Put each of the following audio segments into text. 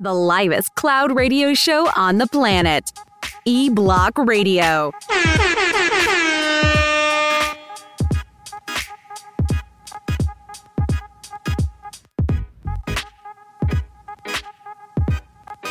The livest cloud radio show on the planet. E Block Radio.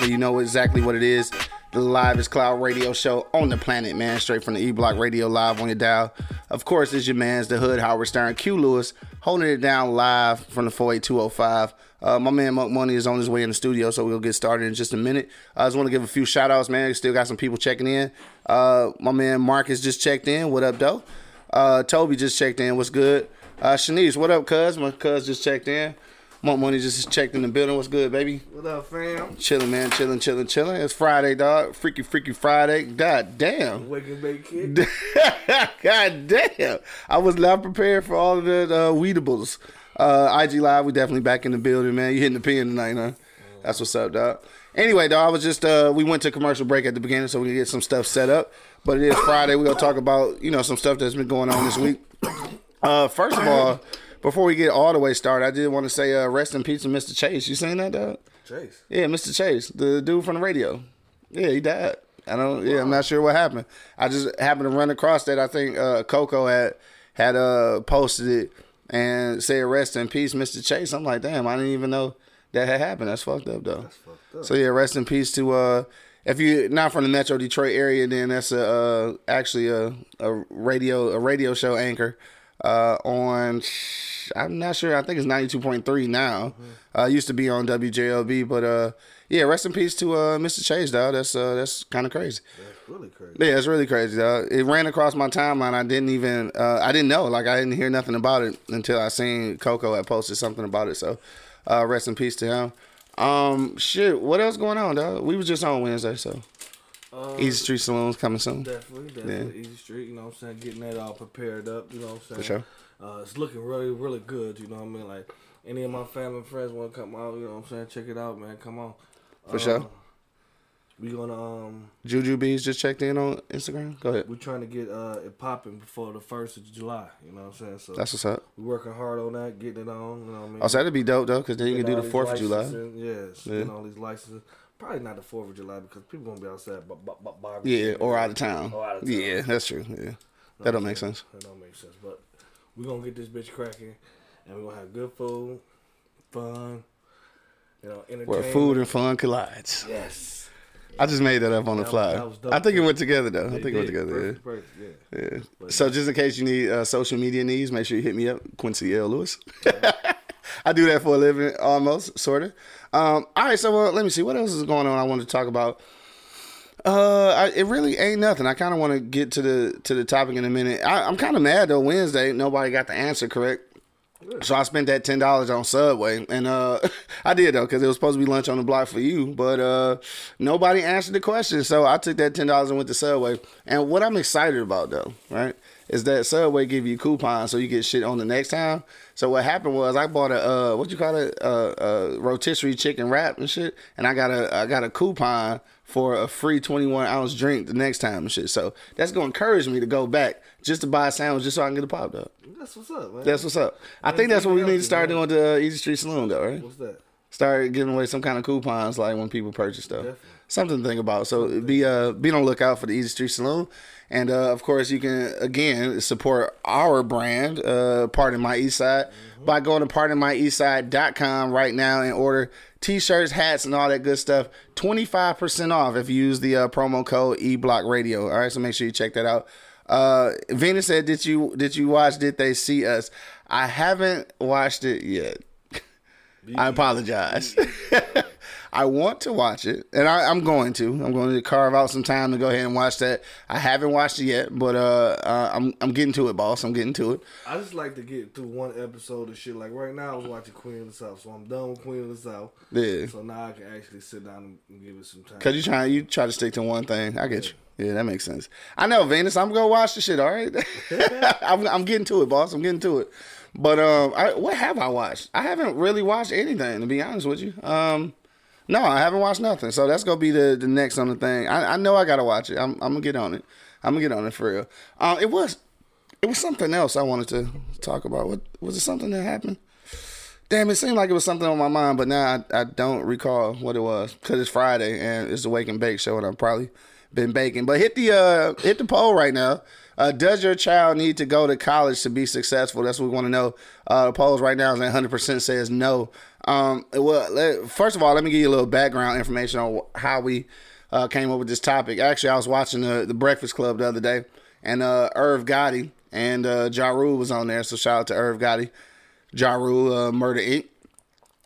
You know exactly what it is. The livest cloud radio show on the planet, man. Straight from the E Block Radio live on your dial. Of course, it's your man's the Hood Howard Stern Q Lewis holding it down live from the 48205. Uh, my man Monk Money is on his way in the studio, so we'll get started in just a minute. I just want to give a few shout outs, man. Still got some people checking in. Uh, my man Marcus just checked in. What up, though? Uh, Toby just checked in. What's good? Uh, Shanice, what up, cuz? My cuz just checked in. Monk Money just checked in the building. What's good, baby? What up, fam? Chilling, man. Chilling, chilling, chilling. It's Friday, dog. Freaky, freaky Friday. God damn. Bake kid. God damn. I was not prepared for all of the uh, weedables. Uh, IG Live, we definitely back in the building, man. You hitting the pin tonight, huh? That's what's up, dog. Anyway, dog, I was just uh, we went to commercial break at the beginning so we can get some stuff set up. But it is Friday. We're gonna talk about, you know, some stuff that's been going on this week. Uh, first of all, before we get all the way started, I did want to say uh, rest in peace to Mr. Chase. You seen that, dog? Chase. Yeah, Mr. Chase, the dude from the radio. Yeah, he died. I don't. Yeah, I'm not sure what happened. I just happened to run across that. I think uh, Coco had had uh, posted it and said rest in peace, Mr. Chase. I'm like, damn, I didn't even know that had happened. That's fucked up though. fucked up. So yeah, rest in peace to uh if you're not from the Metro Detroit area, then that's a uh, actually a, a radio a radio show anchor uh, on. I'm not sure. I think it's 92.3 now. Uh, used to be on WJLB, but uh, yeah, rest in peace to uh, Mr. Chase, dog. That's uh, that's kind of crazy. That's really crazy. Yeah, it's really crazy. Dog. It ran across my timeline. I didn't even, uh, I didn't know. Like, I didn't hear nothing about it until I seen Coco had posted something about it. So, uh, rest in peace to him. Um, shit, what else going on, dog? We was just on Wednesday, so Uh, Easy Street Saloon's coming soon. Definitely, definitely. Easy Street, you know what I'm saying? Getting that all prepared up, you know what I'm saying? For sure. Uh, it's looking really, really good, you know what I mean? Like, any of my family and friends want to come out, you know what I'm saying? Check it out, man. Come on. For Uh, sure. We gonna, um, Juju Bees just checked in on Instagram. Go ahead. we're trying to get uh, it popping before the 1st of July, you know what I'm saying? So, That's what's up. we're working hard on that, getting it on, you know what I mean? Also, that'd be dope though, because then you can do the Fourth of July. Yes, Yeah. getting all these licenses. Probably not the Fourth of July because people gonna be outside, but but but bar- Yeah, or out of town. Or out of town. Yeah, that's true. Yeah, that don't make sense. That don't make sense. But we're gonna get this bitch cracking, and we're gonna have good food, fun, you know, entertainment. Where food and fun collides. Yes. I just made that up on the fly. I think it went together though. I think it went together. Yeah. Yeah. So just in case you need uh, social media needs, make sure you hit me up, Quincy L. Lewis. I do that for a living, almost, sort of. Um, all right, so uh, let me see what else is going on. I want to talk about. Uh, I, it really ain't nothing. I kind of want to get to the to the topic in a minute. I, I'm kind of mad though. Wednesday, nobody got the answer correct. So I spent that ten dollars on Subway, and uh, I did though because it was supposed to be lunch on the block for you, but uh, nobody answered the question. So I took that ten dollars and went to Subway. And what I'm excited about though, right, is that Subway give you coupons so you get shit on the next time. So what happened was I bought a uh, what you call it, uh, uh, rotisserie chicken wrap and shit, and I got a I got a coupon for a free 21 ounce drink the next time and shit. So that's gonna encourage me to go back just to buy a sandwich just so I can get a pop dog. That's what's up, man. That's what's up. I think that's what we need to start man. doing to uh, Easy Street Saloon, though, right? What's that? Start giving away some kind of coupons, like when people purchase stuff. Definitely. Something to think about. So be uh be on the lookout for the Easy Street Saloon, and uh, of course you can again support our brand, uh, Pardon My East Side, by going to pardonmyeastside.com right now and order t-shirts, hats, and all that good stuff. Twenty five percent off if you use the uh, promo code eBlock Radio. All right, so make sure you check that out. Uh, Venus said, "Did you did you watch? Did they see us? I haven't watched it yet. I apologize. I want to watch it, and I, I'm going to. I'm going to carve out some time to go ahead and watch that. I haven't watched it yet, but uh, uh I'm I'm getting to it, boss. I'm getting to it. I just like to get through one episode of shit. Like right now, I was watching Queen of the South, so I'm done with Queen of the South. Yeah. So now I can actually sit down and give it some time. Cause you try you try to stick to one thing. I get you. Yeah, that makes sense. I know, Venus. I'm gonna watch the shit. All right. I'm I'm getting to it, boss. I'm getting to it. But um, I, what have I watched? I haven't really watched anything, to be honest with you. Um, no, I haven't watched nothing. So that's gonna be the the next on the thing. I, I know I gotta watch it. I'm I'm gonna get on it. I'm gonna get on it for real. Um, it was it was something else I wanted to talk about. What was it? Something that happened? Damn, it seemed like it was something on my mind, but now I, I don't recall what it was because it's Friday and it's the Wake and Bake show, and I've probably been baking. But hit the uh, hit the poll right now. Uh, does your child need to go to college to be successful? That's what we want to know. Uh, the polls right now is 100% says no. Um, well, let, first of all, let me give you a little background information on how we uh, came up with this topic. Actually, I was watching the, the Breakfast Club the other day, and uh, Irv Gotti and uh, Ja Rule was on there. So shout out to Irv Gotti, Ja Rule, uh, Murder Inc.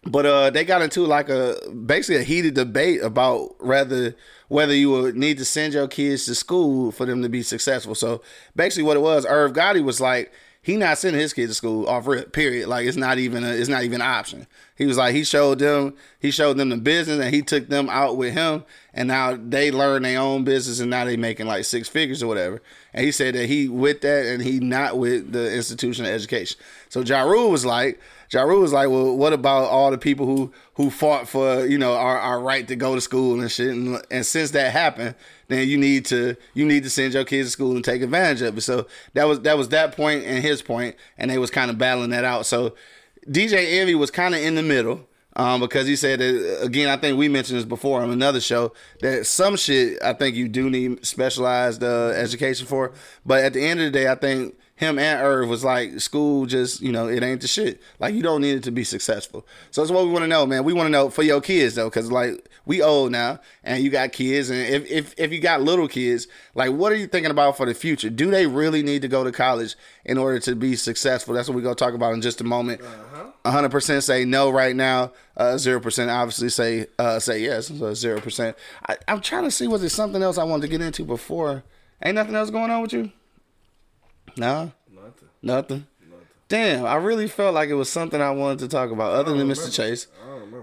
But uh, they got into like a basically a heated debate about rather whether you would need to send your kids to school for them to be successful. So basically, what it was, Irv Gotti was like, he not sending his kids to school off rip. Period. Like it's not even a, it's not even an option. He was like he showed them he showed them the business and he took them out with him and now they learn their own business and now they making like six figures or whatever. And he said that he with that and he not with the institution of education. So Ja Rule was like Ja Rule was like, well, what about all the people who who fought for you know our, our right to go to school and shit? And, and since that happened, then you need to you need to send your kids to school and take advantage of it. So that was that was that point and his point, and they was kind of battling that out. So DJ Envy was kind of in the middle. Um, because he said that again, I think we mentioned this before on another show that some shit I think you do need specialized uh, education for, but at the end of the day, I think him and Irv was like, school just, you know, it ain't the shit. Like, you don't need it to be successful. So that's what we want to know, man. We want to know for your kids, though, because, like, we old now, and you got kids. And if, if, if you got little kids, like, what are you thinking about for the future? Do they really need to go to college in order to be successful? That's what we're going to talk about in just a moment. Uh-huh. 100% say no right now. Uh, 0% obviously say uh, say yes. So 0%. I, I'm trying to see, was there something else I wanted to get into before? Ain't nothing else going on with you? No. Nothing. Nothing. Damn, I really felt like it was something I wanted to talk about other than Mr. Chase.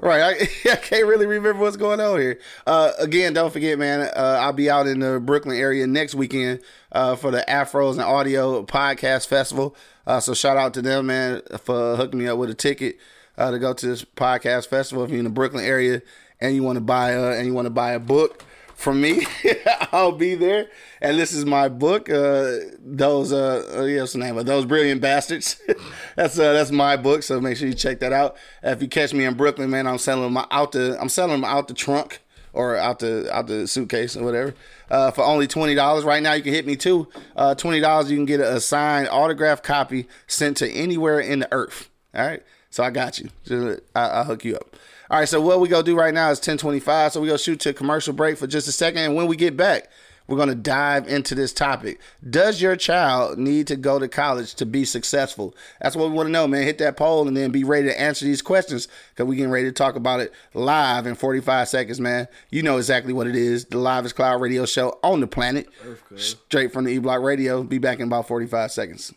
Right, I, I can't really remember what's going on here. Uh, again, don't forget, man. Uh, I'll be out in the Brooklyn area next weekend uh, for the Afros and Audio Podcast Festival. Uh, so shout out to them, man, for hooking me up with a ticket uh, to go to this podcast festival. If you're in the Brooklyn area and you want to buy a, and you want to buy a book from me, I'll be there. And this is my book. Uh, those, uh, what's the name of those brilliant bastards? that's uh, that's my book. So make sure you check that out. If you catch me in Brooklyn, man, I'm selling them out the I'm selling them out the trunk or out the out the suitcase or whatever. Uh, for only twenty dollars right now, you can hit me too. Uh, twenty dollars, you can get a signed autograph copy sent to anywhere in the earth. All right, so I got you. I, will hook you up. All right, so what we gonna do right now is 1025. So we gonna shoot to a commercial break for just a second. And when we get back, we're gonna dive into this topic. Does your child need to go to college to be successful? That's what we want to know, man. Hit that poll and then be ready to answer these questions because we getting ready to talk about it live in 45 seconds, man. You know exactly what it is. The Live Cloud radio show on the planet. Straight from the E Block Radio. Be back in about 45 seconds.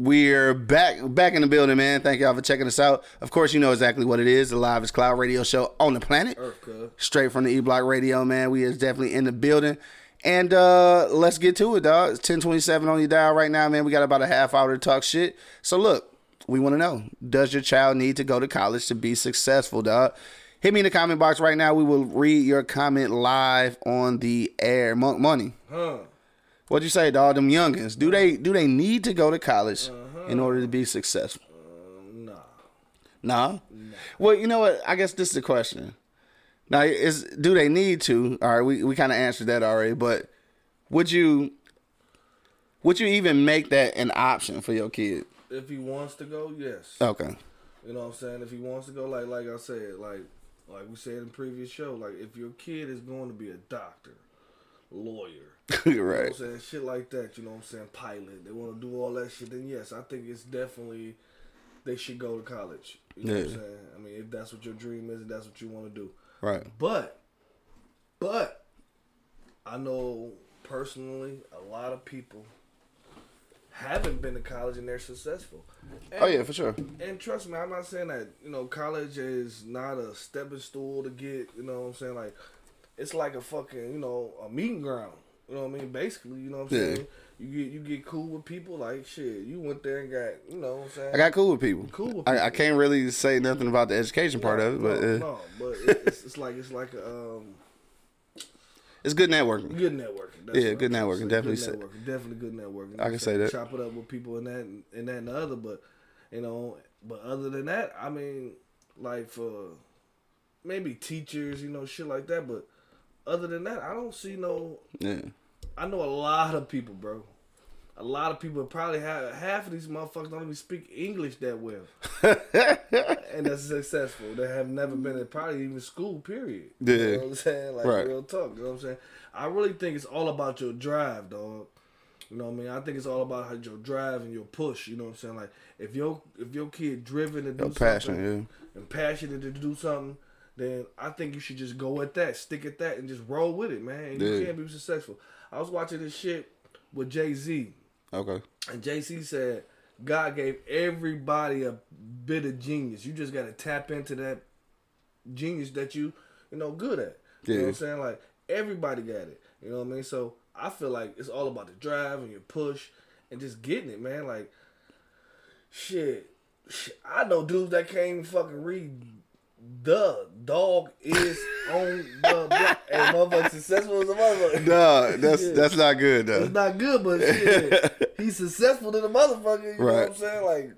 We're back back in the building, man. Thank y'all for checking us out. Of course, you know exactly what it is. The Live Cloud Radio Show on the planet. Earth, Straight from the E Block Radio, man. We is definitely in the building. And uh let's get to it, dog. It's 1027 on your dial right now, man. We got about a half hour to talk shit. So look, we want to know, does your child need to go to college to be successful, dog? Hit me in the comment box right now. We will read your comment live on the air. Monk money. Huh. What'd you say, dog? Them youngins. Do they do they need to go to college uh-huh. in order to be successful? Uh, nah. Nah? nah. Well, you know what? I guess this is the question. Now, is do they need to? All right, we, we kind of answered that already, but would you would you even make that an option for your kid? If he wants to go, yes. Okay. You know what I'm saying? If he wants to go, like like I said, like like we said in previous show, like if your kid is going to be a doctor, lawyer, right. You know I'm saying? Shit like that, you know what I'm saying? Pilot. They want to do all that shit, then yes, I think it's definitely they should go to college. You know yeah. what I'm saying? I mean, if that's what your dream is, if that's what you want to do. Right. But, but, I know personally a lot of people haven't been to college and they're successful. And, Oh yeah, for sure. And trust me, I'm not saying that you know college is not a stepping stool to get. You know what I'm saying? Like, it's like a fucking you know a meeting ground. You know what I mean? Basically, you know what I'm Yeah. saying? You get you get cool with people. Like shit, you went there and got you know what I'm saying? I got cool with people. Cool with I, I can't really say nothing about the education part of it, but no, uh, no, but it, it's, it's like it's like a um, it's good networking. good networking. That's Yeah, good I'm trying to networking, definitely Good networking, definitely good networking. I can say that. Chop it up with people and that and that and the other, but you know, but other than that, I mean, like for maybe teachers, you know, shit like that. But other than that, I don't see no. Yeah. I know a lot of people, bro. A lot of people probably have half of these motherfuckers don't even speak English that well, and that's successful. They have never been in probably even school. Period. You Yeah. know what I'm saying? Like Right. real talk. You know what I'm saying? I really think it's all about your drive, dog. You know what I mean? I think it's all about how your drive and your push. You know what I'm saying? Like if your if your kid driven to do Your something passion, yeah. and passionate to do something, then I think you should just go at that, stick at that, and just roll with it, man. And Yeah. You can't be successful. I was watching this shit with Jay Z, Okay. and Jay Z said God gave everybody a bit of genius. You just got to tap into that genius that you you know good at. You know what Yeah. I'm saying? Like everybody got it. You know what I mean? So I feel like it's all about the drive and your push and just getting it, man. Like shit. shit, I know dudes that can't even fucking read. The dog is on the block. And motherfucker successful as a motherfucker. Nah, that's Yeah. that's not good though. It's not good, but shit, he's successful to the motherfucker. You know what Right. I'm saying? Like,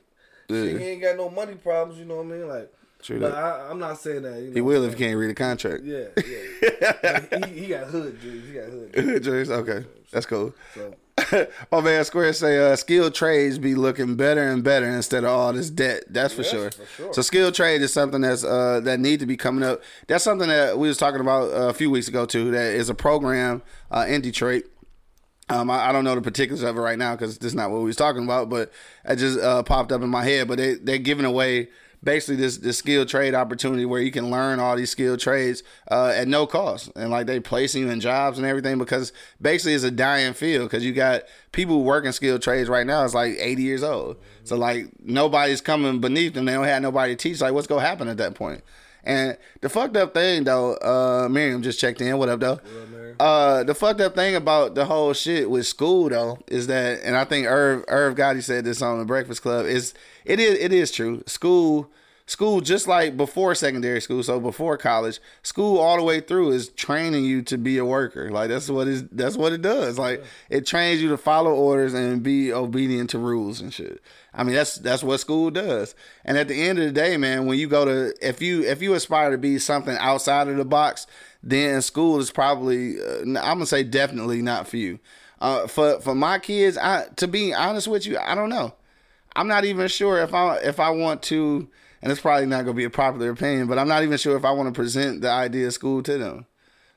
Yeah. shit, he ain't got no money problems. You know what I mean? Like, True but that. I, I'm not saying that. You know He will if he can't read a contract. Yeah, yeah. Like, he, he got hood dudes. He got hood. Dudes. Dreams, okay, that's cool. So My man Square say uh, skilled trades be looking better and better instead of all this debt. That's for Yes, sure. for sure. So skilled trade is something that's uh, that need to be coming up. That's something that we was talking about uh, a few weeks ago too. That is a program uh, in Detroit. Um, I, I don't know the particulars of it right now because this is not what we was talking about, but it just uh, popped up in my head. But they they're giving away basically this this skilled trade opportunity where you can learn all these skilled trades uh, at no cost, and like they placing you in jobs and everything because basically it's a dying field because you got people working skilled trades right now. It's like eighty years old, so like nobody's coming beneath them. They don't have nobody to teach. Like what's gonna happen at that point? And the fucked up thing though, uh, Miriam just checked in. What up though? Uh, the fucked up thing about the whole shit with school though is that, and I think Irv Irv Gotti said this on the Breakfast Club. Is it is it is true. School school just like before secondary school, so before college, school all the way through is training you to be a worker. Like that's what is that's what it does. Like it trains you to follow orders and be obedient to rules and shit. I mean that's that's what school does. And at the end of the day, man, when you go to if you if you aspire to be something outside of the box, then school is probably uh, I'm gonna say definitely not for you. Uh, for for my kids, I to be honest with you, I don't know. I'm not even sure if I if I want to, and it's probably not gonna be a popular opinion, but I'm not even sure if I want to present the idea of school to them.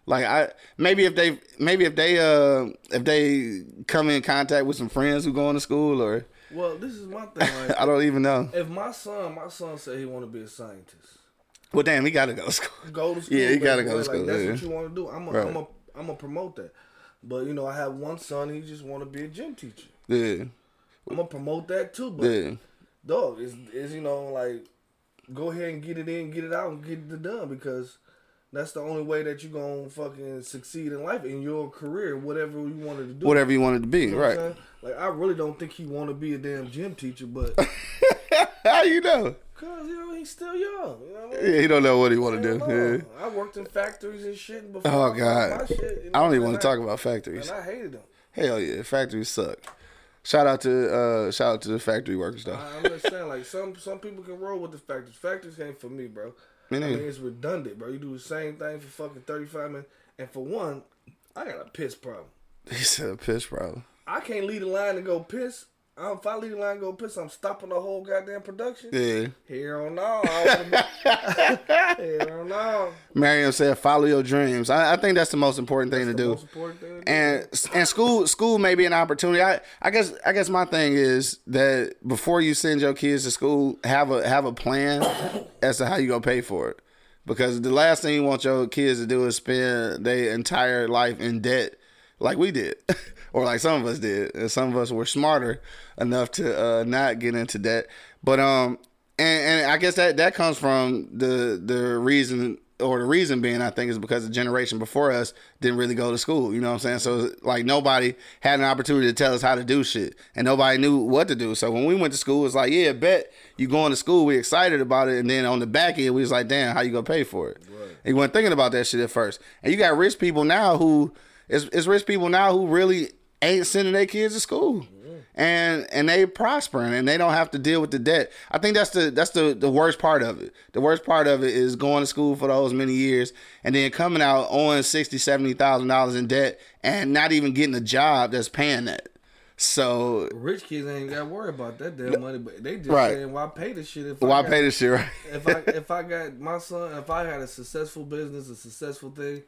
Like I maybe if they maybe if they uh if they come in contact with some friends who going to school or well, this is my thing. Like, I don't even know. if my son, my son said he want to be a scientist, Well, damn, he gotta go to school. go to school. Yeah, he gotta go to school, that's yeah. what you want to do. I'm a, Right. I'm a, I'm gonna promote that. But you know, I have one son. He just want to be a gym teacher. Yeah, I'm gonna promote that too. But yeah, dog is is you know like go ahead and get it in, get it out, and get it done because that's the only way that you're gonna fucking succeed in life in your career, whatever you wanted to do. whatever you wanted to be, You know right? Like I really don't think he want to be a damn gym teacher, but How you know? cause you know he's still young. You know I mean? Yeah, he don't know what he want to do. Yeah. I worked in factories and shit before. Oh God, shit, you I don't even want to talk about factories. And I hated them. Hell yeah, factories suck. Shout out to uh shout out to the factory workers though. I, I'm just saying, like some some people can roll with the factories. Factories ain't for me, bro. Me I neither. mean, it's redundant, bro. You do the same thing for fucking 35 minutes. And for one, I got a piss problem. He said a piss problem. I can't lead the line and go piss. If I lead the line and go piss, I'm stopping the whole goddamn production. Yeah. Here. I wanna be- Hell no. Mariam said, "Follow your dreams." I, I think that's the most important thing to The do. most important thing to do. And and school school may be an opportunity. I, I guess I guess my thing is that before you send your kids to school, have a have a plan as to how you gonna pay for it. because the last thing you want your kids to do is spend their entire life in debt, like we did, or like some of us did. And some of us were smarter enough to uh, not get into debt. But um, and, and I guess that that comes from the the reason or the reason being I think is because the generation before us didn't really go to school. You know what I'm saying? So like nobody had an opportunity to tell us how to do shit, and nobody knew what to do. So when we went to school, it's like, yeah, bet you going to school, we excited about it, and then on the back end, we was like, damn, how you gonna pay for it? Right. And you weren't thinking about that shit at first. And you got rich people now who it's, it's rich people now who really ain't sending their kids to school and and they prospering and they don't have to deal with the debt. I think that's the that's the the worst part of it. The worst part of it is going to school for those many years and then coming out owing sixty seventy thousand dollars in debt and not even getting a job that's paying that. So rich kids ain't got to worry about that damn money, but they just Right. saying why pay this shit if why I got, pay this shit right? if I if I got my son if I had a successful business a successful thing,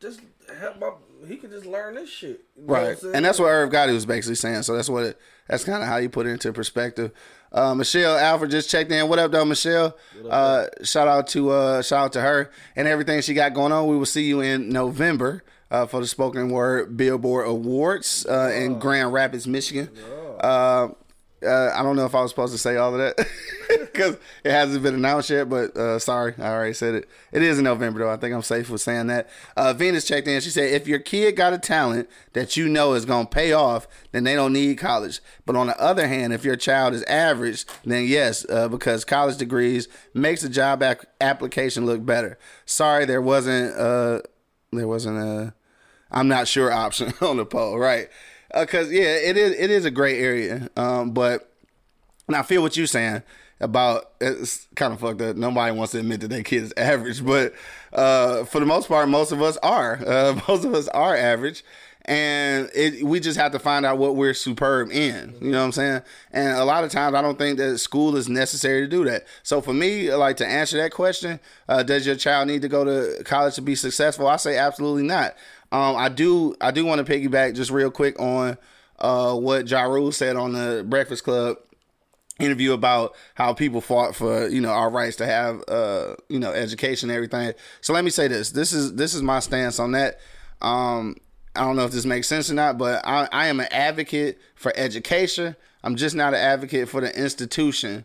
just help my he could just learn this shit. You know Right, and that's what Irv Gotti was basically saying. So that's what it, that's kind of how you put it into perspective. Uh, Michelle Alfred just checked in. What up, though, Michelle? Uh, shout out to uh, shout out to her and everything she got going on. We will see you in November uh, for the Spoken Word Billboard Awards uh, in Grand Rapids, Michigan. Uh, uh, I don't know if I was supposed to say all of that because it hasn't been announced yet. But uh, sorry, I already said it. It is in November though. I think I'm safe with saying that. Uh, Venus checked in. She said, "If your kid got a talent that you know is gonna pay off, then they don't need college. But on the other hand, if your child is average, then yes, uh, because college degrees makes the job ac- application look better. Sorry, there wasn't uh, there wasn't a I'm not sure option on the poll, right? Because yeah, it is it is a gray area, um, but and I feel what you're saying about it's kind of fucked up. Nobody wants to admit that their kid is average, but uh, for the most part, most of us are. Uh, most of us are average, and it, we just have to find out what we're superb in. You know what I'm saying? And a lot of times, I don't think that school is necessary to do that. So for me, like to answer that question, uh, does your child need to go to college to be successful? I say absolutely not. Um, I do. I do want to piggyback just real quick on uh, what Ja said on the Breakfast Club interview about how people fought for you know our rights to have uh you know education and everything. So let me say this. This is this is my stance on that. Um i don't know if this makes sense or not but i, I am an advocate for education. I'm just not an advocate for the institution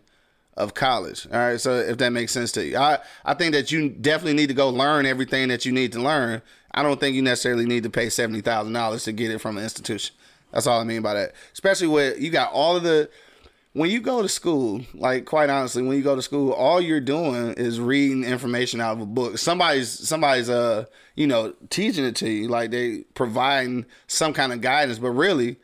of college. All right. So if that makes sense to you. I i think that you definitely need to go learn everything that you need to learn. I don't think you necessarily need to pay $70000 to get it from an institution. That's all i mean by that. Especially with you got all of the when you go to school, like quite honestly, when you go to school, all you're doing is reading information out of a book. Somebody's somebody's uh you know teaching it to you, like they providing some kind of guidance. But really,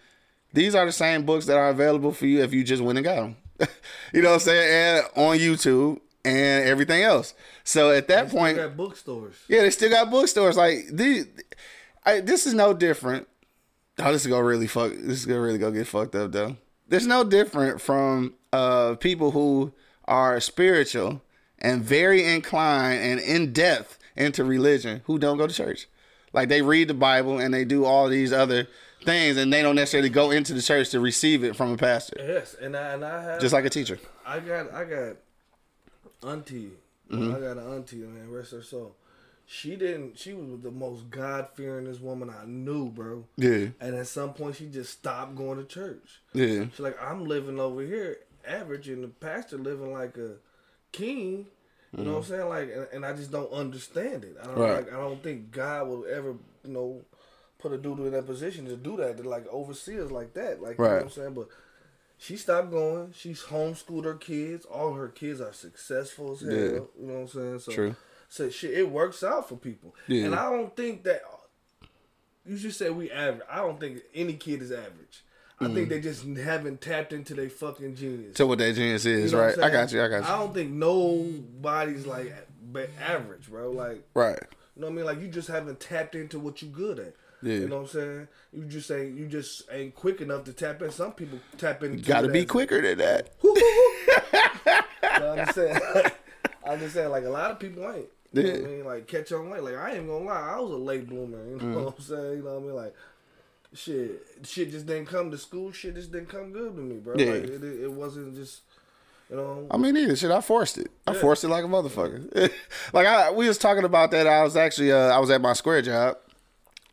these are the same books that are available for you if you just went and got them. you know what I'm saying? And on YouTube and everything else. So at that Still point, got bookstores. yeah, they still got bookstores. Like these, I, this is no different. Oh, this is gonna really fuck. This is gonna really go get fucked up though. There's no different from uh people who are spiritual and very inclined and in depth into religion who don't go to church. Like they read the Bible and they do all these other things and they don't necessarily go into the church to receive it from a pastor, Yes, and I and I have just like a teacher. I got I got auntie. Mm-hmm. I got an auntie, man, rest her soul. She didn't. She was the most God fearingest woman I knew, bro. Yeah, And at some point, she just stopped going to church. yeah, She's like, I'm living over here, average, and the pastor living like a king. You know what I'm saying? Like, and, and I just don't understand it. I don't Mm-hmm. Right. like. I don't think God will ever, you know, put a dude in that position to do that, to like oversee us like that. Like, you know what I'm saying? But she stopped going. She's homeschooled her kids. All her kids are successful as hell. Yeah. You know what I'm saying? So, True. So shit, it works out for people. Yeah. And I don't think that you just say we average. I don't think any kid is average. I Mm-hmm. think they just haven't tapped into their fucking genius. to what that genius is, You know right? I'm got you. I got you. I don't think nobody's like but average, bro. Like right. you know what I mean? Like you just haven't tapped into what you good at. Yeah. You know what I'm saying? You just ain't you just ain't quick enough to tap in. Some people tap into Got to be quicker than that. But I'm just saying I'm just saying like a lot of people ain't. You know I mean? Like catch on late. Like I ain't gonna lie, I was a late bloomer. You know Mm. what I'm saying? You know what I mean? Like shit, shit just didn't come to school. Shit just didn't come good to me, bro. Yeah. Like it, it, it wasn't just. You know, I mean, either shit. I forced it. I forced it like a motherfucker. like I, we was talking about that. I was actually, uh, I was at my square job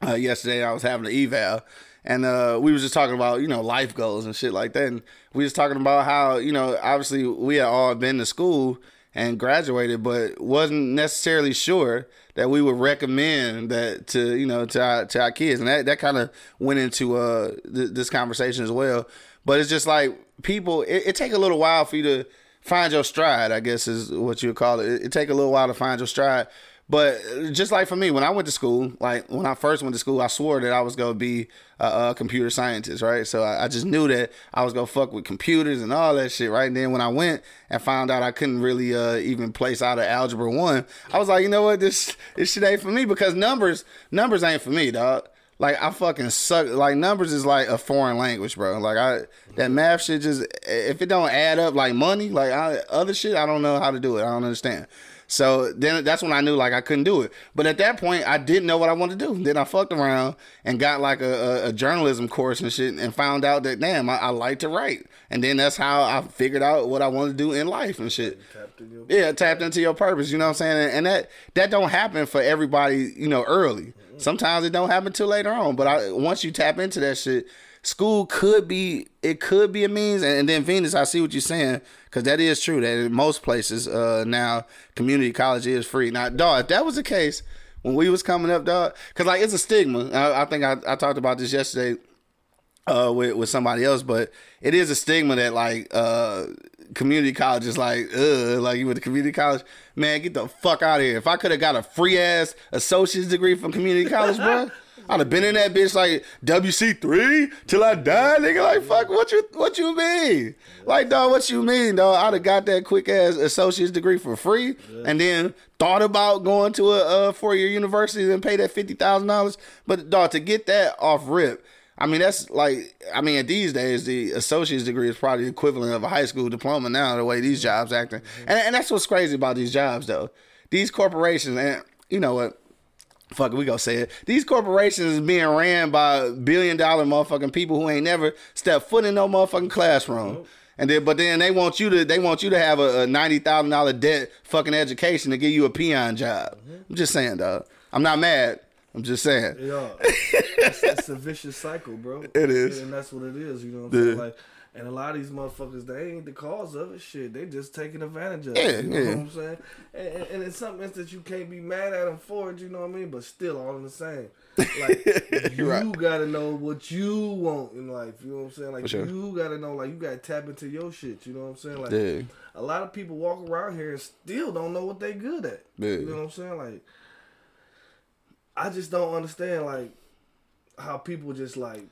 uh, yesterday. I was having an eval, and uh, we was just talking about you know life goals and shit like that. And we was talking about how you know obviously we had all been to school and graduated, but wasn't necessarily sure that we would recommend that to you know to our, to our kids, and that that kind of went into uh th- this conversation as well. But it's just like people, it, it take a little while for you to find your stride. I guess is what you would call it. It, it take a little while to find your stride. But just like for me, when I went to school, like when I first went to school, I swore that I was gonna be a, a computer scientist, right? So I, I, just knew that I was gonna fuck with computers and all that shit, right? And then when I went and found out I couldn't really uh, even place out of algebra one, I was like, you know what, this this shit ain't for me because numbers numbers ain't for me, dog. Like I fucking suck. Like numbers is like a foreign language, bro. Like I that math shit just if it don't add up like money, like I, other shit, I don't know how to do it. I don't understand. So then that's when I knew like I couldn't do it. But at that point, I didn't know what I wanted to do. Then I fucked around and got like a, a, a journalism course and shit, and found out that damn, I, I, like to write. And then that's how I figured out what I wanted to do in life and shit. Tapped yeah, tapped into your purpose. You know what I'm saying? And, and that that don't happen for everybody. You know, early. Sometimes it don't happen till later on. But I, once you tap into that shit, school could be it could be a means and, and then venus i see what you're saying because that is true that in most places uh now community college is free. Now dog if that was the case when we was coming up dog because like it's a stigma. I, I think I, I talked about this yesterday uh with, with somebody else but it is a stigma that like uh community college is like uh like you went to community college man get the fuck out of here. If i could have got a free ass associate's degree from community college bro I'd have been in that bitch like WC three till I die, nigga. Like fuck, what you what you mean? Like dog, what you mean, dog? I'd have got that quick ass associate's degree for free, and then thought about going to a, a four year university and pay that fifty thousand dollars. But dog, to get that off rip, I mean that's like I mean these days the associate's degree is probably the equivalent of a high school diploma now. The way these jobs acting, mm-hmm. and and that's what's crazy about these jobs though. These corporations, and you know what fuck it, we gonna say it. These corporations is being ran by billion dollar motherfucking people who ain't never stepped foot in no motherfucking classroom. Nope. And then, but then they want you to they want you to have a, a ninety thousand dollar debt fucking education to give you a peon job. Mm-hmm. I'm just saying, dog. I'm not mad. I'm just saying. Yeah, it's, it's a vicious cycle, bro. It is, and that's what it is. You know what I'm yeah. saying? Like and a lot of these motherfuckers, they ain't the cause of it. Shit, they just taking advantage of yeah, it. You know yeah. what I'm saying? And, and, and in some instance, you can't be mad at them for it. You know what I mean? But still, all in the same. Like you right. gotta know what you want in life. You know what I'm saying? Like sure. you gotta know. Like you gotta tap into your shit. You know what I'm saying? Like yeah. a lot of people walk around here and still don't know what they good at. Yeah. You know what I'm saying? Like I just don't understand like how people just like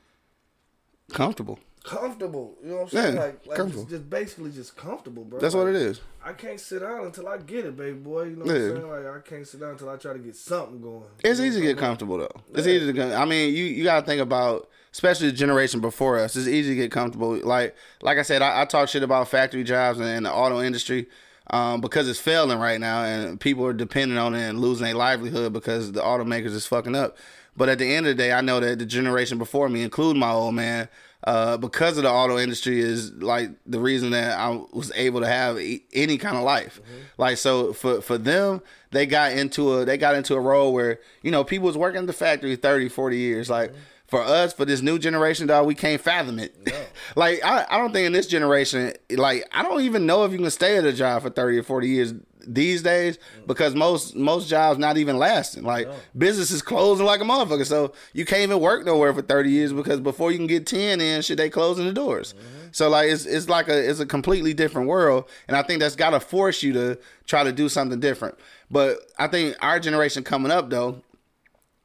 comfortable comfortable. You know what I'm saying? Yeah, like, like just, just, basically just comfortable, bro. That's like, what it is. I can't sit down until I get it, baby boy. You know what yeah. I'm saying? Like I can't sit down until I try to get something going. It's easy to get comfortable though. Yeah. It's easy to get. I mean, you you gotta think about. Especially the generation before us, it's easy to get comfortable. Like, like I said, I, I talk shit about factory jobs and, and the auto industry um, because it's failing right now, and people are depending on it and losing their livelihood because the automakers is fucking up. But at the end of the day, I know that the generation before me, including my old man, uh, because of the auto industry is like the reason that I was able to have any kind of life. Mm-hmm. Like so for for them, they got into a they got into a role where you know people was working at the factory 30, 40 years. Like mm-hmm. For us, for this new generation, dog, we can't fathom it. No. like I, I don't think in this generation, like I don't even know if you can stay at a job for thirty or forty years these days because most most jobs not even lasting. Like no. businesses closing like a motherfucker. So you can't even work nowhere for thirty years because before you can get ten in, shit they closing the doors. Mm-hmm. So like it's it's like a it's a completely different world, and I think that's got to force you to try to do something different. But I think our generation coming up though,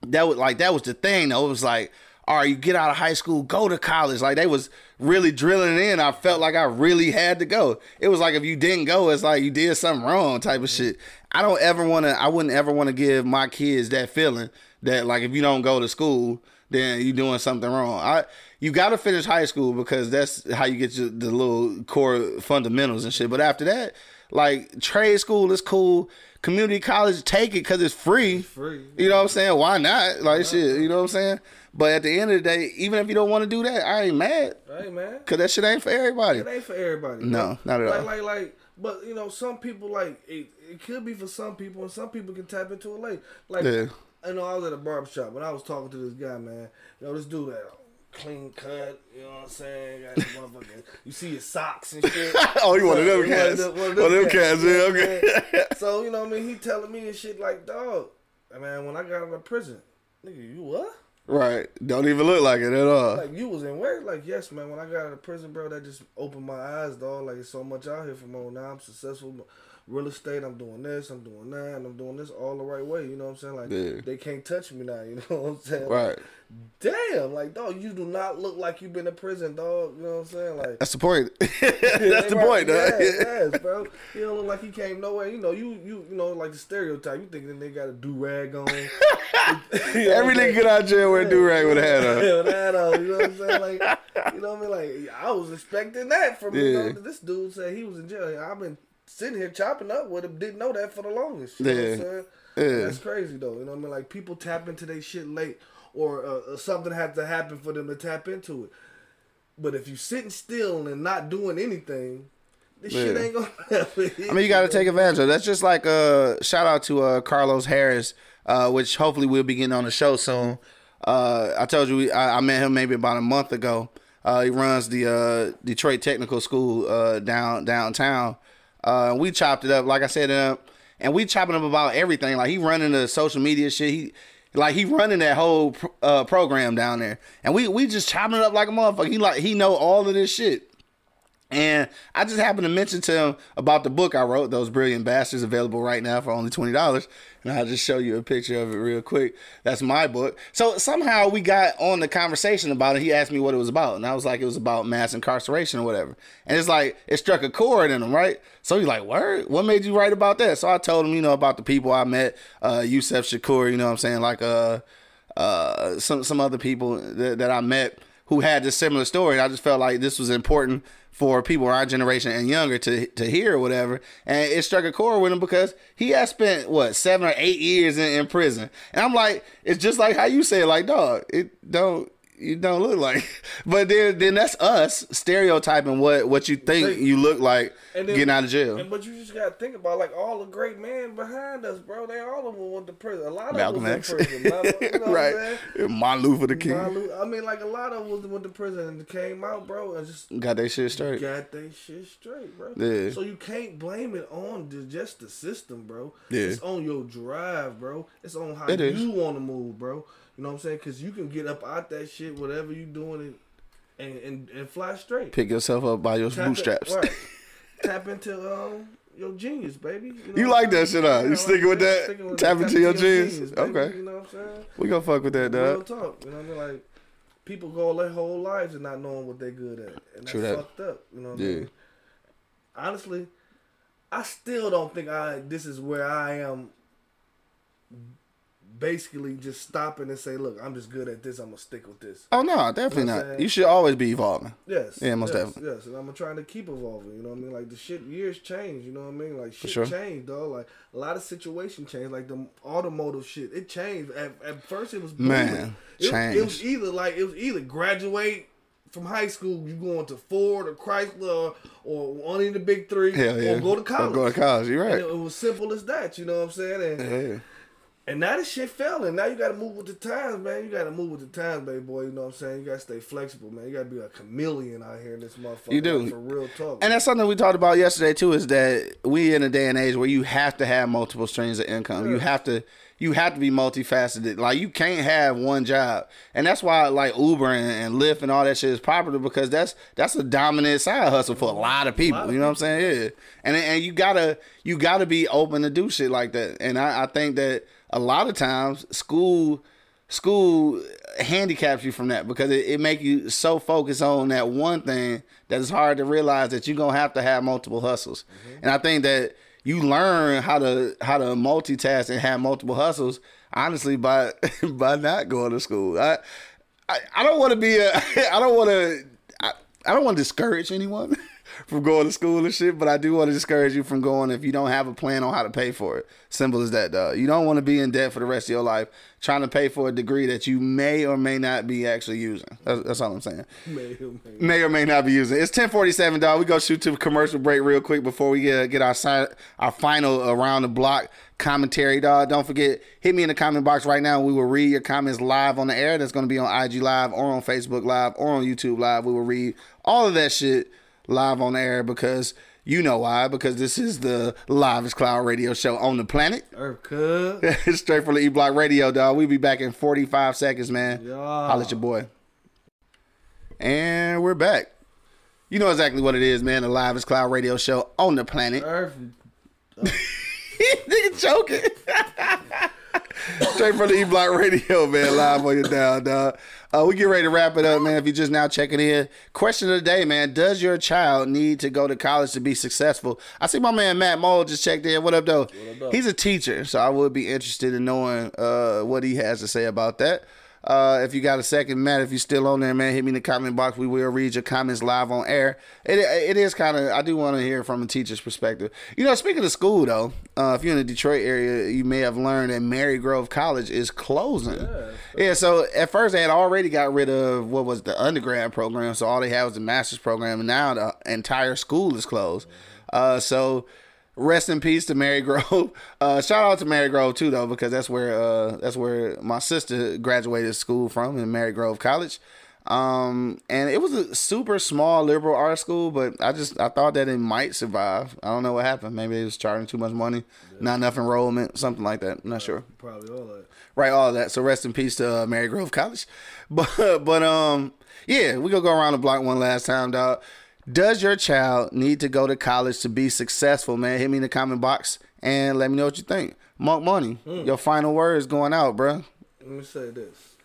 that was like that was the thing. Though it was like all right, you get out of high school, go to college. Like they was really drilling in. I felt like I really had to go. It was like if you didn't go, it's like you did something wrong type of shit. I don't ever want to. I wouldn't ever want to give my kids that feeling that like if you don't go to school, then you doing something wrong. I you got to finish high school because that's how you get your, the little core fundamentals and shit. But after that, like trade school is cool community college, take it because it's free. free. You know what I'm saying? Why not? Like shit. You know what I'm saying? But at the end of the day, even if you don't want to do that, I ain't mad Hey man, because that shit ain't for everybody. it ain't for everybody. No, not at like, all. Like, like, but you know, some people like it. It could be for some people, and some people can tap into it late. Like, Yeah. you know, I was at a barber shop and I was talking to this guy, man. You know, this dude that clean cut. You know what I'm saying? Got motherfucking, you see his socks and shit. Oh, you one of them One cats. them- One of them cats, yeah, know what I'm okay. so you know what I mean? He telling me and shit like, dog, I mean, when I got out of prison, nigga, you what? Right. Don't even look like it at all. Like you was in where? Like yes, man. When I got out of prison, bro, that just opened my eyes, dog. Like it's so much out here for on now. I'm successful, real estate. I'm doing this. I'm doing that, and I'm doing this all the right way. You know what I'm saying? Like Yeah. they can't touch me now. You know what I'm saying? Right. Damn, like dog, you do not look like you've been in prison, dog. You know what I'm saying? Like That's the point. That's the Right, point, dog. Yes, yes, bro. You don't look like he came nowhere. You know, you you you know, like the stereotype. You think thinking they got a do rag on? You know Every nigga get out jail wear do rag with a hat on. With a hat on. You know what I'm saying? Like, you know what I mean? Like, I was expecting that from you know, this dude said he was in jail. I've been sitting here chopping up with him. Didn't know that for the longest. You know what I'm Yeah. saying? Yeah. That's crazy though. You know what I mean? Like people tap into their shit late, or uh, uh, something had to happen for them to tap into it. But if you sitting still and not doing anything, this shit ain't gonna happen. I mean, you got to take advantage of. it. That's just like uh, shout out to uh, Carlos Harris, uh, which hopefully we'll be getting on the show soon. Uh, I told you we, I, I met him maybe about a month ago. Uh, he runs the uh, Detroit Technical School uh, down downtown. Uh, we chopped it up, like I said, uh, and we chopping up about everything. Like he running the social media shit. He like he running that whole uh, program down there, and we we just chopping it up like a motherfucker. He like he know all of this shit. And I just happened to mention to him about the book I wrote, Those Brilliant Bastards, available right now for only $20. And I'll just show you a picture of it real quick. That's my book. So somehow we got on the conversation about it. He asked me what it was about. And I was like, it was about mass incarceration or whatever. And it's like, it struck a chord in him, right? So he's like, word? What made you write about that? So I told him, you know, about the people I met, uh, Yusef Shakur, you know what I'm saying? Like, uh, uh, some, some other people that, that I met who had this similar story. I just felt like this was important for people our generation and younger to to hear or whatever. And it struck a chord with him because he had spent what seven or eight years in, in prison. And I'm like, it's just like how you say, like, dog, it don't you don't look like. But then then that's us stereotyping what what you think Think- you look like And then- getting out of jail. And but you just gotta think about like all the great men behind us, bro. They all of them went to prison. A lot of Malcolm them X, prison. Of- you know right? Martin Luther the King Luther- I mean, like a lot of them went to prison and came out, bro, and just got their shit straight. got they shit straight, bro. Yeah. So you can't blame it on the, just the system, bro. Yeah. It's on your drive, bro. It's on how It you want to move, bro. You know what I'm saying? Because you can get up out that shit, whatever you doing, and and, and, and fly straight. Pick yourself up by your Tap in- bootstraps. right. Tap into um your genius, baby. know You like that shit, huh? You like sticking with that? Sticking with Tap that. into your genius? baby. Okay. You know what I'm saying? We gonna fuck with that, Real dog. talk. You know what I mean? Like people go their whole lives and not knowing what they're good at, and that's True that. fucked up. You know what Yeah. I mean? Honestly, I still don't think I. This is where I am. Basically, just stopping and say, "Look, I'm just good at this. I'm gonna stick with this." Oh no, definitely You know not. You should always be evolving. Yes. Yeah, most yes, definitely. Yes, and I'm trying to keep evolving. You know what I mean? Like the shit, years change. You know what I mean? Like shit sure. changed, dog. Like a lot of situation changed. Like the automotive shit, it changed. At, at first, it was Man, booming. it, it was either like it was either graduate from high school, you going to Ford or Chrysler or, or one of the big three, yeah. or go to college. Or go to college. You're right. it, it was simple as that. You know what I'm saying? And, Yeah. And now this shit fell, and now you gotta move with the times, man. You gotta move with the times, baby boy. You know what I'm saying? You gotta stay flexible, man. You gotta be a chameleon out here in this motherfucker. You do. like, for real talk. And that's something we talked about yesterday too. Is that we in a day and age where you have to have multiple streams of income. You have to. You have to be multifaceted. Like you can't have one job, and that's why like Uber and, and Lyft and all that shit is popular because that's that's a dominant side hustle for a mm-hmm. lot of people. of you know what I'm saying? Yeah. And and you gotta you gotta be open to do shit like that. And I, I think that a lot of times school school handicaps you from that because it, it make you so focused on that one thing that it's hard to realize that you're gonna have to have multiple hustles. Mm-hmm. And I think that you learn how to how to multitask and have multiple hustles honestly by by not going to school. I I, I don't want to be a I don't want to I, I don't want to discourage anyone. from going to school and shit. But I do want to discourage you from going if you don't have a plan on how to pay for it. Simple as that, dog. You don't want to be in debt for the rest of your life trying to pay for a degree that you may or may not be actually using. That's, that's all I'm saying. May or may not. May or may not be using. It's 1047, dog. We go shoot to a commercial break real quick before we get, get our our final uh, around the block commentary, dog. Don't forget, hit me in the comment box right now. We will read your comments live on the air. That's going to be on IG Live or on Facebook Live or on YouTube Live. We will read all of that shit live on air because you know why. Because this is the livest cloud radio show on the planet. Earth cuz. Straight from the E Block Radio, dog. We'll be back in 45 seconds, man. Yeah. Holla at your boy. And we're back. You know exactly what it is, man. The livest cloud radio show on the planet. Earth. Nigga choking. Straight from the E Block Radio, man. Live on your down, dog. Uh, we get ready to wrap it up, man. If you're just now checking in, question of the day, man. Does your child need to go to college to be successful? I see my man Matt Mole just checked in. What up, though? though? He's a teacher, so I would be interested in knowing uh, what he has to say about that. Uh, if you got a second, Matt, if you're still on there, man, hit me in the comment box. We will read your comments live on air. It, it is kind of, I do want to hear from a teacher's perspective. You know, speaking of school, though, uh, if you're in the Detroit area, you may have learned that Marygrove College is closing. Yeah, so at first they had already got rid of what was the undergrad program, so all they had was the master's program, and now the entire school is closed. Uh, so rest in peace to Marygrove. Uh, shout out to Marygrove too, though, because that's where uh, that's where my sister graduated school from in Marygrove College. Um, and it was a super small liberal arts school, but I just I thought that it might survive. I don't know what happened. Maybe they was charging too much money, not enough enrollment, something like that. I'm not sure. Probably all that. Right, all of that. So rest in peace to uh, Marygrove College. But but um yeah, we gonna go around the block one last time, dog. Does your child need to go to college to be successful, man? Hit me in the comment box and let me know what you think. Monk Money, hmm. your final word is going out, bruh. Let me say this.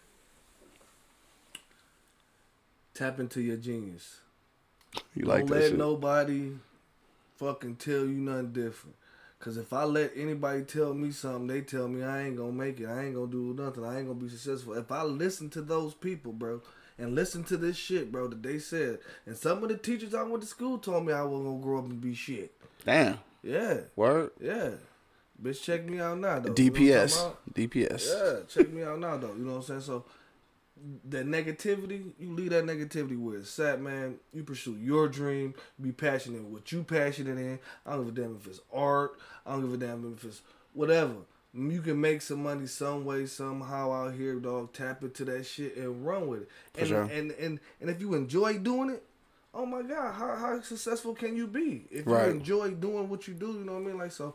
Tap into your genius. You like Don't that let shit? nobody fucking tell you nothing different. Cause if I let anybody tell me something, they tell me I ain't gonna make it. I ain't gonna do nothing. I ain't gonna be successful. If I listen to those people, bro, and listen to this shit, bro, that they said, and some of the teachers I went to school told me I wasn't gonna grow up and be shit. Damn. Yeah, Word. yeah. Bitch, check me out now, though. You know what I'm talking DPS. DPS. Yeah, check me out now though. You know what I'm saying? So that negativity, you leave that negativity where it's at, man. You pursue your dream. Be passionate what you passionate in. I don't give a damn if it's art. I don't give a damn if it's whatever. You can make some money some way, somehow out here, dog. Tap into that shit and run with it. And sure. and, and and if you enjoy doing it, oh my god, how how successful can you be if Right. you enjoy doing what you do? You know what I mean? Like so.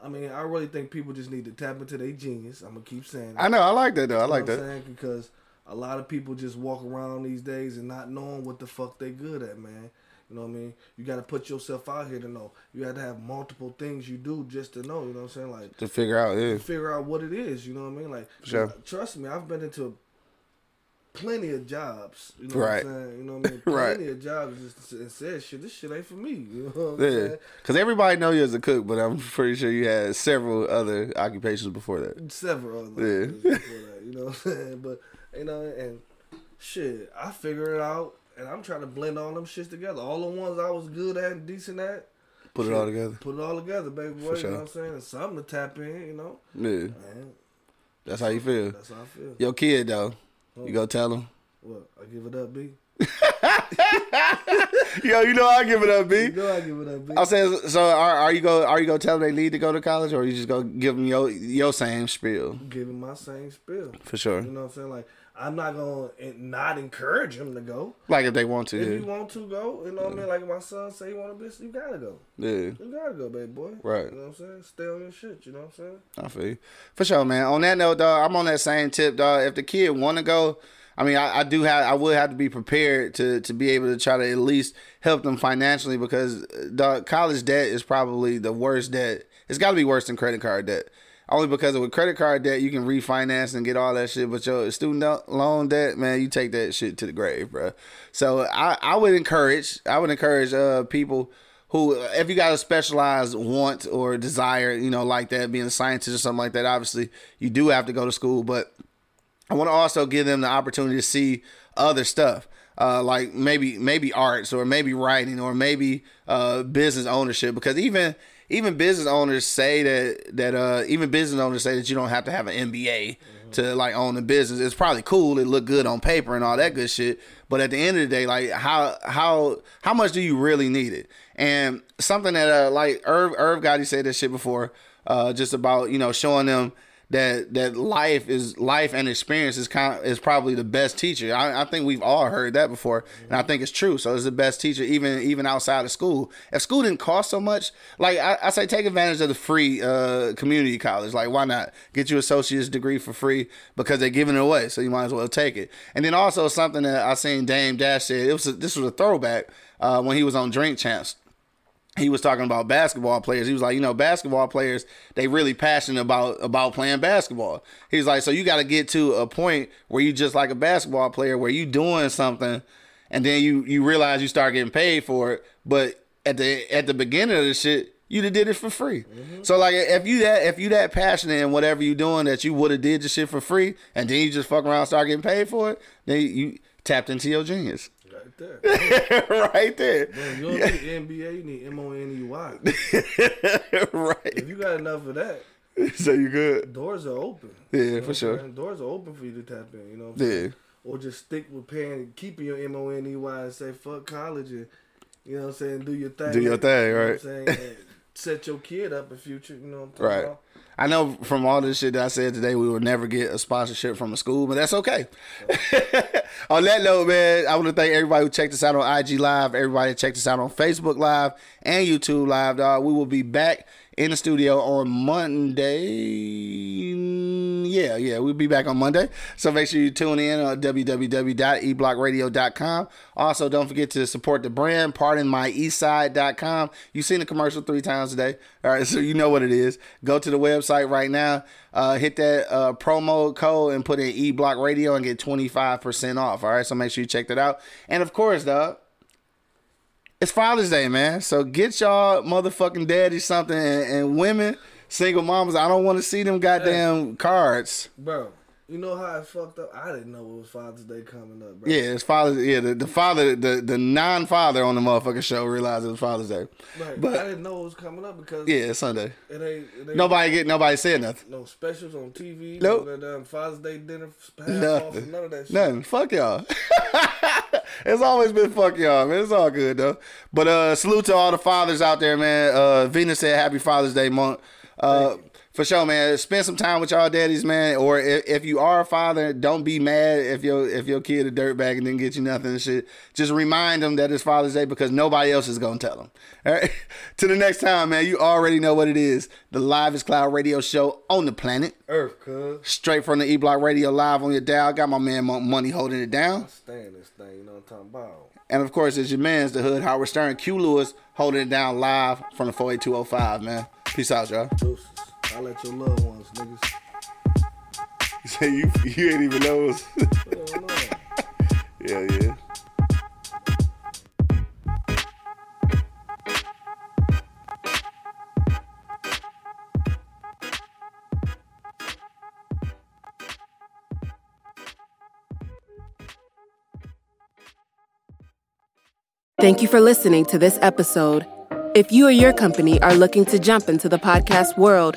I mean, I really think people just need to tap into their genius. I'm gonna keep saying. That. I know. I like that though. I You know like what I'm that. Because a lot of people just walk around these days and not knowing what the fuck they good at, man. You know what I mean? You got to put yourself out here to know. You got to have multiple things you do just to know. You know what I'm saying? Like To figure out, yeah. figure out what it is. You know what I mean? Like Sure. trust me, I've been into plenty of jobs. You know Right. what I'm saying? You know what I mean? Right. Plenty of jobs just and said shit. This shit ain't for me. You know what I'm Yeah, saying? because everybody know you as a cook, but I'm pretty sure you had several other occupations before that. several other Yeah. that, you know what I'm saying? But you know, and shit, I figure it out and I'm trying to blend all them shits together. All the ones I was good at and decent at. Put it all together. Put it all together, baby boy. sure. You know what I'm saying? And something to tap in, you know? Yeah, Man, that's how you feel. that's how I feel. Your kid though, you go tell him. What? I give it up, B. Yo, you know I give it up, B. You know I give it up, B. I'm saying, so are, are you go are you gonna tell them they need to go to college, or you just go give them your your same spiel Give him my same spill. for sure? You know what I'm saying? Like, I'm not going to eh, not encourage him to go. Like if they want to. If to, you want to go, you know what I mean? Like my son say you want to be, you got to go. yeah. yeah. You gotta go, baby boy. Right. You know what I'm saying? Stay on your shit. You know what I'm saying? I feel you. For sure, man. On that note, dog, I'm on that same tip, dog. If the kid want to go, I mean, I, I do have, I would have to be prepared to to be able to try to at least help them financially because, dog, college debt is probably the worst debt. It's got to be worse than credit card debt. Only because with credit card debt, you can refinance and get all that shit. But your student loan debt, man, you take that shit to the grave, bro. So I, I would encourage, I would encourage uh, people who, if you got a specialized want or desire, you know, like that, being a scientist or something like that, obviously you do have to go to school. But I want to also give them the opportunity to see other stuff. uh, like maybe maybe arts or maybe writing or maybe uh, business ownership because even even business owners say that that uh, even business owners say that you don't have to have an MBA to like own a business. It's probably cool. It look good on paper and all that good shit. But at the end of the day, like how how how much do you really need it? And something that uh, like Irv Irv Gotti said this shit before, uh, just about you know showing them that that life is life and experience is kind of is probably the best teacher. I, I think we've all heard that before, and I think it's true. So it's the best teacher, even even outside of school. If school didn't cost so much, like I, I say, take advantage of the free uh, community college. Like why not get your associate's degree for free because they're giving it away, so you might as well take it. And then also something that I seen Dame Dash said. It was a, this was a throwback uh, when he was on Drink Champs he was talking about basketball players. He was like, you know, basketball players, they really passionate about about playing basketball. He's like, so you got to get to a point where you just like a basketball player, where you doing something, and then you you realize you start getting paid for it. But at the at the beginning of the shit, you did it for free. Mm-hmm. So like, if you that if you that passionate in whatever you doing that you would have did the shit for free, and then you just fuck around start getting paid for it, then you tapped into your genius there. right there. Man, you don't yeah. need MBA, you need M O N E Y. right. If you got enough of that, so you good. Doors are open. Yeah, you know for sure. Doors are open for you to tap in. You know. yeah. Or just stick with paying, keeping your M O N E Y, and say fuck college and you know what I'm saying, do your thing. Do your thing, right? You know set your kid up in future. You know what I'm talking right. About? I know from all this shit that I said today, we will never get a sponsorship from a school, but that's okay. on that note, man, I want to thank everybody who checked us out on IG Live, everybody checked us out on Facebook Live and YouTube Live, dog. We will be back in the studio on Monday. Yeah, yeah, we'll be back on Monday. So make sure you tune in on www.eblockradio.com. Also, don't forget to support the brand, pardonmyeastside.com. You've seen the commercial three times a day. All right, so you know what it is. Go to the website right now, uh, hit that uh, promo code and put in E Block Radio and get 25% off. All right, so make sure you check that out. And of course, dog it's Father's Day, man. So get y'all motherfucking daddy something and, and women, single mamas. I don't want to see them goddamn hey, cards, bro. You know how I fucked up? I didn't know it was Father's Day coming up, bro. Yeah, it's Father's. Yeah, the, the father, the the non father on the motherfucking show realized it was Father's Day. Right, but I didn't know it was coming up because yeah, it's Sunday. It ain't, it ain't nobody get nobody said nothing. No specials on TV. Nope. No um, Father's Day dinner. Nothing. None of that. Shit. Nothing. Fuck y'all. it's always been fuck y'all, man. It's all good though. But uh, salute to all the fathers out there, man. Uh, Venus said Happy Father's Day month. Uh, for sure, man. Spend some time with y'all daddies, man. Or if, if you are a father, don't be mad if your if your kid a dirtbag and didn't get you nothing and shit. Just remind them that it's Father's Day because nobody else is gonna tell them. All right. to the next time, man. You already know what it is. The livest cloud radio show on the planet. Earth, cuz. Straight from the E Block Radio live on your dial. Got my man Money holding it down. Stand this thing, you know what I'm talking about. And of course, it's your man's the hood Howard Stern, Q Lewis holding it down live from the 48205, man. Peace out, y'all. Deuces. I let your loved ones, niggas. You say you you ain't even know us. yeah, yeah. Thank you for listening to this episode. If you or your company are looking to jump into the podcast world,